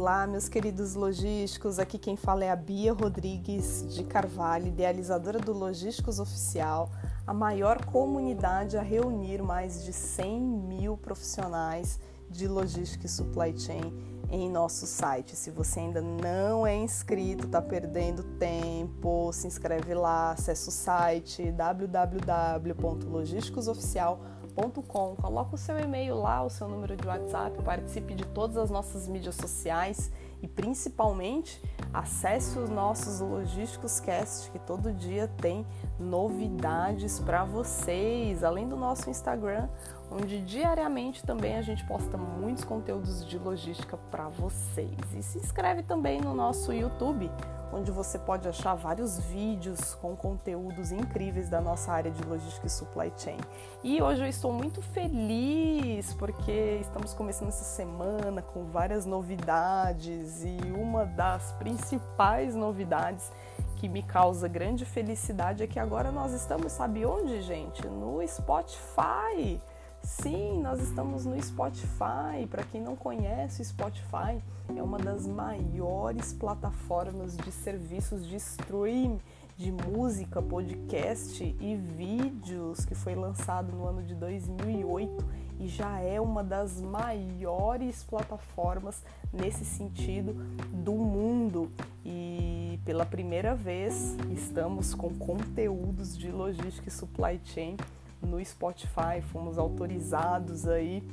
Olá, meus queridos logísticos. Aqui quem fala é a Bia Rodrigues de Carvalho, idealizadora do Logísticos Oficial, a maior comunidade a reunir mais de 100 mil profissionais de logística e supply chain em nosso site. Se você ainda não é inscrito, está perdendo tempo, se inscreve lá, acessa o site www.logisticosoficial.com com Coloca o seu e-mail lá, o seu número de WhatsApp, participe de todas as nossas mídias sociais e principalmente acesse os nossos Logísticos Cast, que todo dia tem novidades para vocês, além do nosso Instagram, onde diariamente também a gente posta muitos conteúdos de logística para vocês. E se inscreve também no nosso YouTube onde você pode achar vários vídeos com conteúdos incríveis da nossa área de logística e supply chain. E hoje eu estou muito feliz porque estamos começando essa semana com várias novidades e uma das principais novidades que me causa grande felicidade é que agora nós estamos, sabe onde, gente? No Spotify. Sim, nós estamos no Spotify. Para quem não conhece, o Spotify é uma das maiores plataformas de serviços de stream de música, podcast e vídeos que foi lançado no ano de 2008 e já é uma das maiores plataformas nesse sentido do mundo. E pela primeira vez estamos com conteúdos de logística e supply chain no Spotify, fomos autorizados aí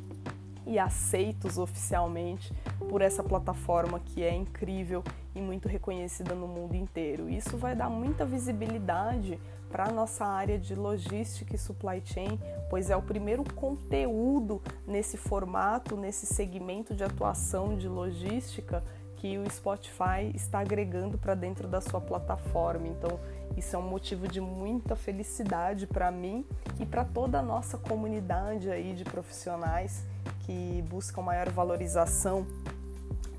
e aceitos oficialmente por essa plataforma que é incrível e muito reconhecida no mundo inteiro. Isso vai dar muita visibilidade para a nossa área de logística e supply chain, pois é o primeiro conteúdo nesse formato, nesse segmento de atuação de logística que o Spotify está agregando para dentro da sua plataforma. Então, isso é um motivo de muita felicidade para mim e para toda a nossa comunidade aí de profissionais que buscam maior valorização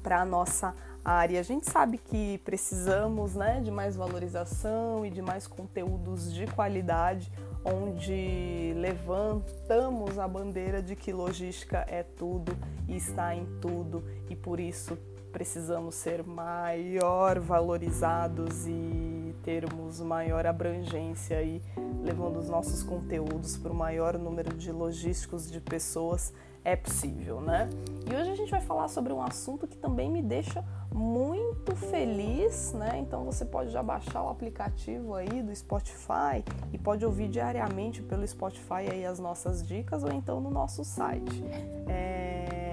para a nossa área. A gente sabe que precisamos né, de mais valorização e de mais conteúdos de qualidade, onde levantamos a bandeira de que logística é tudo e está em tudo, e por isso precisamos ser maior valorizados e termos maior abrangência aí, levando os nossos conteúdos para o maior número de logísticos de pessoas é possível, né? E hoje a gente vai falar sobre um assunto que também me deixa muito feliz, né? Então você pode já baixar o aplicativo aí do Spotify e pode ouvir diariamente pelo Spotify aí as nossas dicas ou então no nosso site. É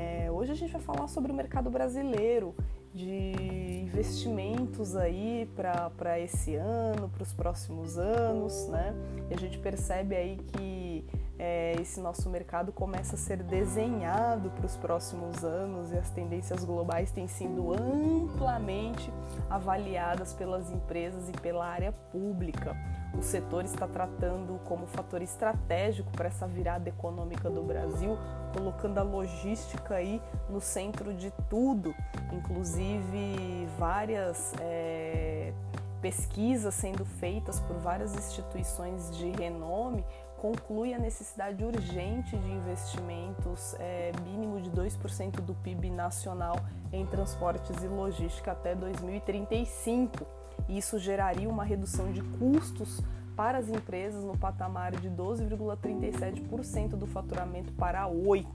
Hoje a gente vai falar sobre o mercado brasileiro, de investimentos aí para esse ano, para os próximos anos, né? E a gente percebe aí que é, esse nosso mercado começa a ser desenhado para os próximos anos e as tendências globais têm sido amplamente avaliadas pelas empresas e pela área pública. O setor está tratando como fator estratégico para essa virada econômica do Brasil, colocando a logística aí no centro de tudo, inclusive várias é, pesquisas sendo feitas por várias instituições de renome conclui a necessidade urgente de investimentos é, mínimo de 2% do PIB nacional em transportes e logística até 2035. Isso geraria uma redução de custos para as empresas no patamar de 12,37% do faturamento para 8%.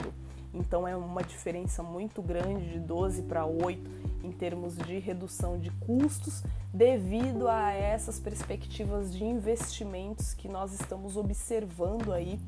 Então é uma diferença muito grande de 12 para 8 em termos de redução de custos devido a essas perspectivas de investimentos que nós estamos observando aí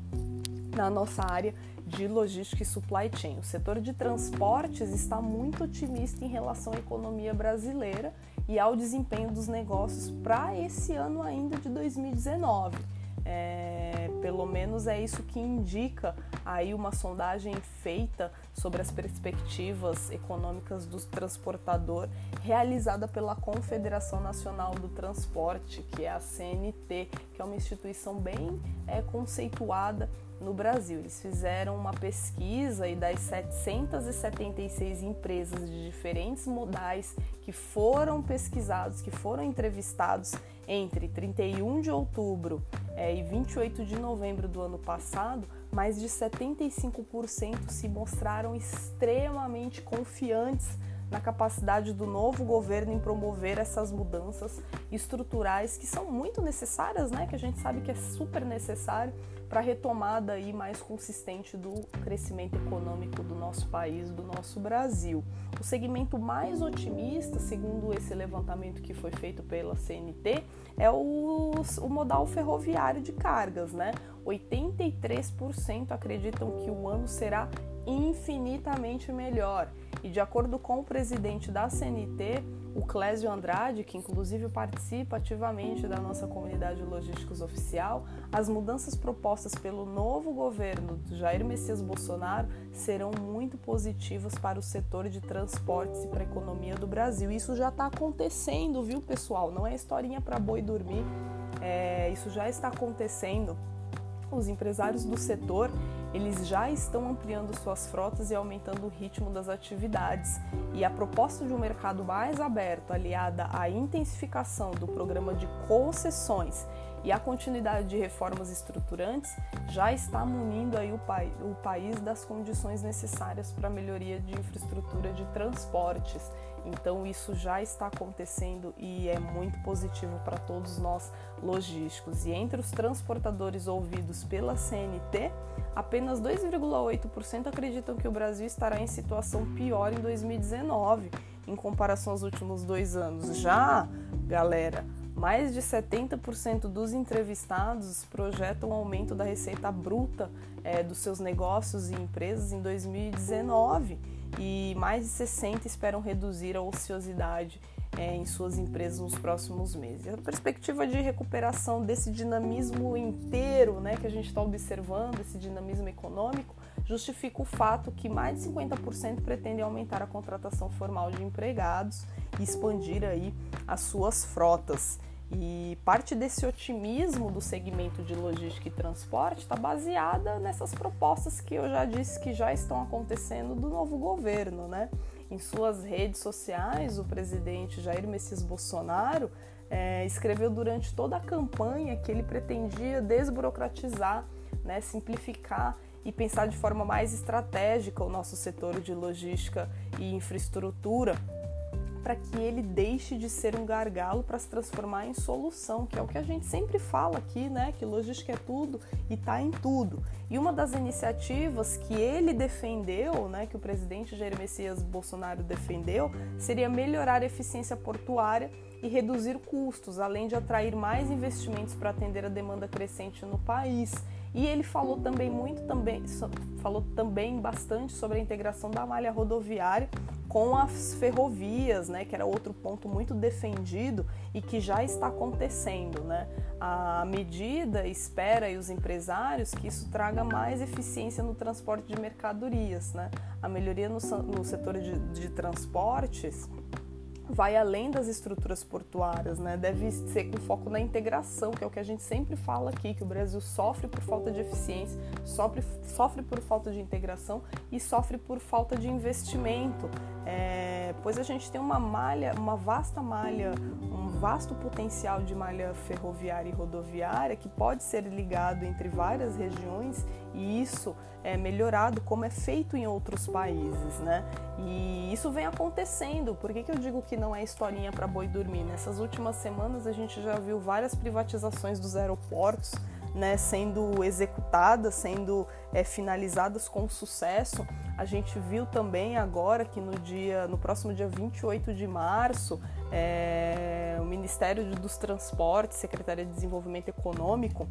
na nossa área de logística e supply chain. O setor de transportes está muito otimista em relação à economia brasileira e ao desempenho dos negócios para esse ano ainda de 2019. É, pelo menos é isso que indica aí uma sondagem feita sobre as perspectivas econômicas do transportador, realizada pela Confederação Nacional do Transporte, que é a CNT, que é uma instituição bem é, conceituada no Brasil. Eles fizeram uma pesquisa e das 776 empresas de diferentes modais que foram pesquisados, que foram entrevistados entre 31 de outubro é, e 28 de novembro do ano passado, mais de 75% se mostraram extremamente confiantes na capacidade do novo governo em promover essas mudanças estruturais que são muito necessárias, né? Que a gente sabe que é super necessário para a retomada aí mais consistente do crescimento econômico do nosso país, do nosso Brasil. O segmento mais otimista, segundo esse levantamento que foi feito pela CNT, é o, o modal ferroviário de cargas, né? 83% acreditam que o ano será infinitamente melhor. E de acordo com o presidente da CNT, o Clésio Andrade, que inclusive participa ativamente da nossa comunidade de logísticos oficial, as mudanças propostas pelo novo governo do Jair Messias Bolsonaro serão muito positivas para o setor de transportes e para a economia do Brasil. Isso já está acontecendo, viu, pessoal? Não é historinha para boi dormir. É, isso já está acontecendo. Os empresários do setor eles já estão ampliando suas frotas e aumentando o ritmo das atividades. E a proposta de um mercado mais aberto, aliada à intensificação do programa de concessões e a continuidade de reformas estruturantes, já está munindo aí o, o país das condições necessárias para a melhoria de infraestrutura de transportes então isso já está acontecendo e é muito positivo para todos nós logísticos. E entre os transportadores ouvidos pela CNT, apenas 2,8% acreditam que o Brasil estará em situação pior em 2019 em comparação aos últimos dois anos. Já, galera, mais de 70% dos entrevistados projetam um aumento da receita bruta é, dos seus negócios e empresas em 2019 e mais de 60 esperam reduzir a ociosidade é, em suas empresas nos próximos meses. A perspectiva de recuperação desse dinamismo inteiro né, que a gente está observando, esse dinamismo econômico, justifica o fato que mais de 50% pretendem aumentar a contratação formal de empregados e expandir aí as suas frotas. E parte desse otimismo do segmento de logística e transporte está baseada nessas propostas que eu já disse que já estão acontecendo do novo governo, né? Em suas redes sociais, o presidente Jair Messias Bolsonaro é, escreveu durante toda a campanha que ele pretendia desburocratizar, né, simplificar e pensar de forma mais estratégica o nosso setor de logística e infraestrutura para que ele deixe de ser um gargalo para se transformar em solução, que é o que a gente sempre fala aqui, né? Que logística é tudo e está em tudo. E uma das iniciativas que ele defendeu, né, que o presidente Jair Messias Bolsonaro defendeu, seria melhorar a eficiência portuária e reduzir custos, além de atrair mais investimentos para atender a demanda crescente no país. E ele falou também muito também falou também bastante sobre a integração da malha rodoviária com as ferrovias, né, que era outro ponto muito defendido e que já está acontecendo, né? A medida espera e os empresários que isso traga mais eficiência no transporte de mercadorias, né? A melhoria no, no setor de, de transportes vai além das estruturas portuárias, né? Deve ser com foco na integração, que é o que a gente sempre fala aqui, que o Brasil sofre por falta de eficiência, sofre, sofre por falta de integração e sofre por falta de investimento. É, pois a gente tem uma malha, uma vasta malha, um vasto potencial de malha ferroviária e rodoviária que pode ser ligado entre várias regiões e isso é melhorado como é feito em outros países, né? E isso vem acontecendo. Por que, que eu digo que não é historinha para boi dormir? Nessas últimas semanas a gente já viu várias privatizações dos aeroportos né, sendo executadas, sendo é, finalizadas com sucesso. A gente viu também agora que no dia, no próximo dia 28 de março, é, o Ministério dos Transportes, Secretaria de Desenvolvimento Econômico,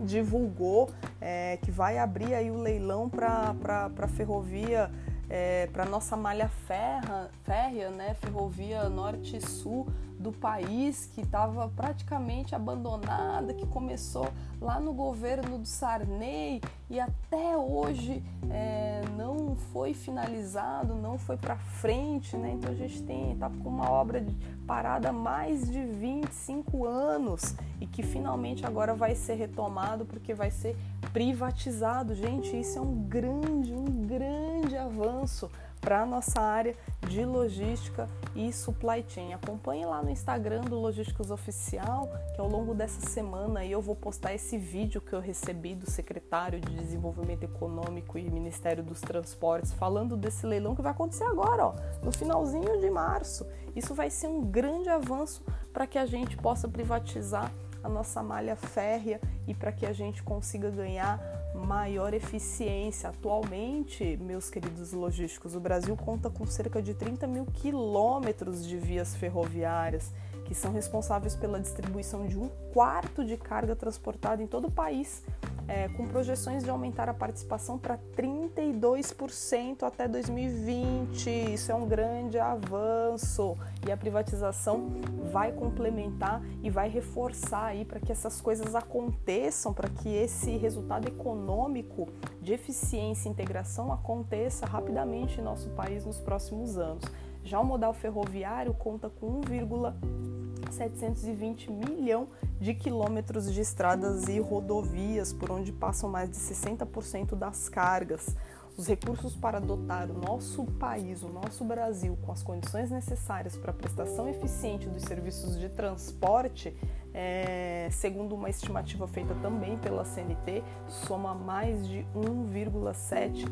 divulgou é, que vai abrir aí o leilão para a ferrovia é, para nossa malha ferra, férrea, né, ferrovia norte e sul do país, que estava praticamente abandonada, que começou lá no governo do Sarney e até hoje é, não foi finalizado, não foi para frente, né? Então a gente tem tá com uma obra de, parada há mais de 25 anos e que finalmente agora vai ser retomado porque vai ser privatizado. Gente, isso é um grande, um grande avanço para a nossa área de logística e supply chain. Acompanhe lá no Instagram do Logísticos Oficial, que ao longo dessa semana eu vou postar esse vídeo que eu recebi do secretário de Desenvolvimento Econômico e Ministério dos Transportes falando desse leilão que vai acontecer agora, ó, no finalzinho de março. Isso vai ser um grande avanço para que a gente possa privatizar a nossa malha férrea e para que a gente consiga ganhar maior eficiência. Atualmente, meus queridos logísticos, o Brasil conta com cerca de 30 mil quilômetros de vias ferroviárias que são responsáveis pela distribuição de um quarto de carga transportada em todo o país é, com projeções de aumentar a participação para 32% até 2020. Isso é um grande avanço e a privatização vai complementar e vai reforçar aí para que essas coisas aconteçam, para que esse resultado econômico de eficiência e integração aconteça rapidamente em nosso país nos próximos anos. Já o modal ferroviário conta com 1,720 milhão de quilômetros de estradas e rodovias por onde passam mais de 60% das cargas. Os recursos para dotar o nosso país, o nosso Brasil, com as condições necessárias para a prestação eficiente dos serviços de transporte, é, segundo uma estimativa feita também pela CNT, soma mais de 1,7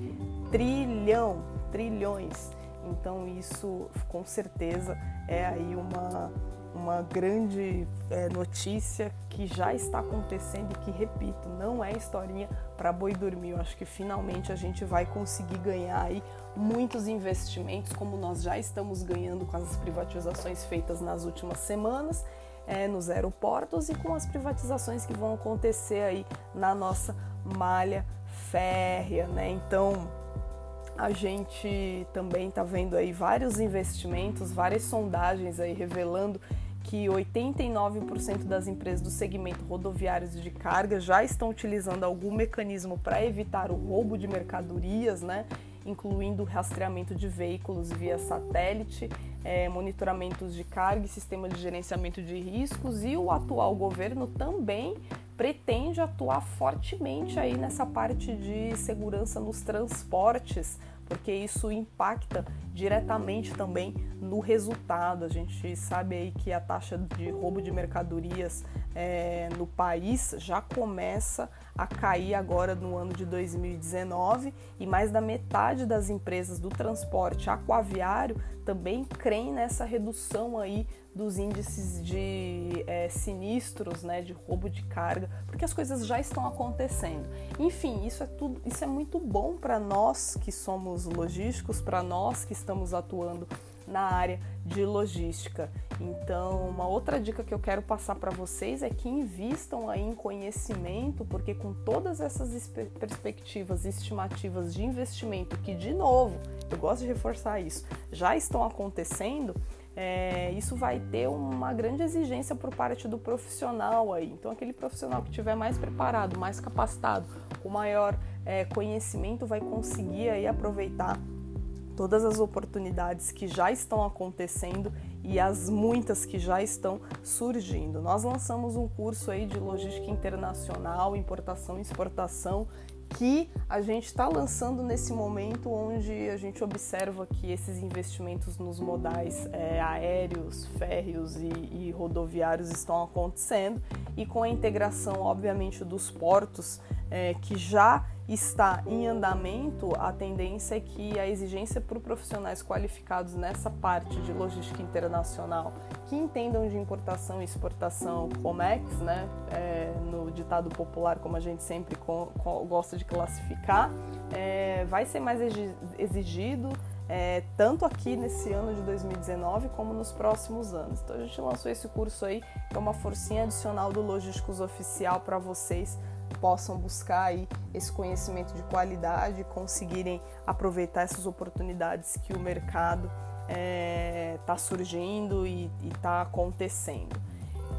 trilhão, trilhões então isso com certeza é aí uma, uma grande é, notícia que já está acontecendo e que, repito, não é historinha para boi dormir. Eu acho que finalmente a gente vai conseguir ganhar aí muitos investimentos, como nós já estamos ganhando com as privatizações feitas nas últimas semanas é, nos aeroportos e com as privatizações que vão acontecer aí na nossa malha férrea, né? Então a gente também está vendo aí vários investimentos, várias sondagens aí revelando que 89% das empresas do segmento rodoviário de carga já estão utilizando algum mecanismo para evitar o roubo de mercadorias, né? incluindo rastreamento de veículos via satélite, é, monitoramentos de carga e sistema de gerenciamento de riscos, e o atual governo também pretende atuar fortemente aí nessa parte de segurança nos transportes, porque isso impacta diretamente também no resultado. A gente sabe aí que a taxa de roubo de mercadorias é, no país já começa a cair agora no ano de 2019 e mais da metade das empresas do transporte aquaviário também creem nessa redução aí dos índices de é, sinistros, né, de roubo de carga, porque as coisas já estão acontecendo. Enfim, isso é tudo, isso é muito bom para nós que somos logísticos, para nós que estamos atuando na área de logística. Então, uma outra dica que eu quero passar para vocês é que invistam aí em conhecimento, porque com todas essas perspectivas estimativas de investimento que de novo, eu gosto de reforçar isso, já estão acontecendo, é, isso vai ter uma grande exigência por parte do profissional aí. Então, aquele profissional que estiver mais preparado, mais capacitado, com maior é, conhecimento, vai conseguir aí aproveitar todas as oportunidades que já estão acontecendo e as muitas que já estão surgindo. Nós lançamos um curso aí de logística internacional, importação e exportação que a gente está lançando nesse momento onde a gente observa que esses investimentos nos modais é, aéreos, férreos e, e rodoviários estão acontecendo e com a integração, obviamente, dos portos é, que já está em andamento, a tendência é que a exigência por profissionais qualificados nessa parte de logística internacional que entendam de importação e exportação COMEX, né, é, no ditado popular, como a gente sempre com, com, gosta de classificar, é, vai ser mais exigido é, tanto aqui nesse ano de 2019 como nos próximos anos. Então a gente lançou esse curso aí, que é uma forcinha adicional do Logísticos Oficial para vocês possam buscar aí esse conhecimento de qualidade e conseguirem aproveitar essas oportunidades que o mercado está é, tá surgindo e está acontecendo.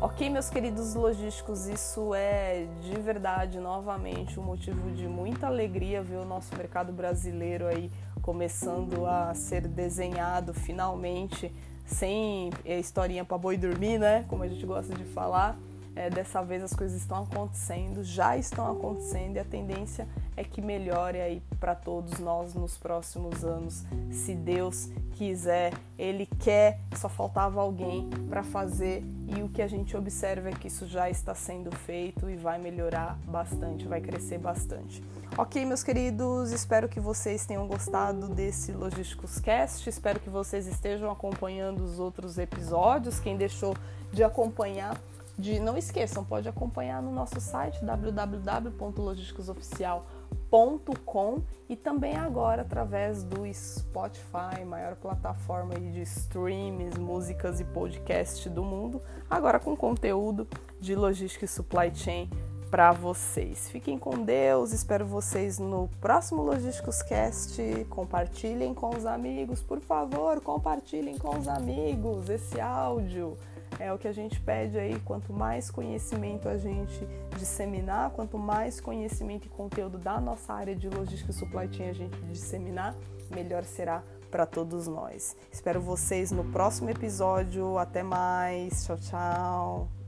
Ok, meus queridos logísticos, isso é de verdade, novamente, um motivo de muita alegria ver o nosso mercado brasileiro aí começando a ser desenhado finalmente, sem historinha para boi dormir, né? Como a gente gosta de falar É, dessa vez as coisas estão acontecendo, já estão acontecendo e a tendência é que melhore aí para todos nós nos próximos anos, se Deus quiser. Ele quer, só faltava alguém para fazer e o que a gente observa é que isso já está sendo feito e vai melhorar bastante, vai crescer bastante. Ok, meus queridos, espero que vocês tenham gostado desse Logísticos Cast, espero que vocês estejam acompanhando os outros episódios. Quem deixou de acompanhar, de não esqueçam, pode acompanhar no nosso site www.logisticosoficial.com e também agora através do Spotify, maior plataforma de streams, músicas e podcast do mundo, agora com conteúdo de logística e supply chain para vocês. Fiquem com Deus, espero vocês no próximo Logísticos Cast. Compartilhem com os amigos, por favor, compartilhem com os amigos esse áudio. É o que a gente pede aí, quanto mais conhecimento a gente disseminar, quanto mais conhecimento e conteúdo da nossa área de logística e supply chain a gente disseminar, melhor será para todos nós. Espero vocês no próximo episódio. Até mais. Tchau, tchau.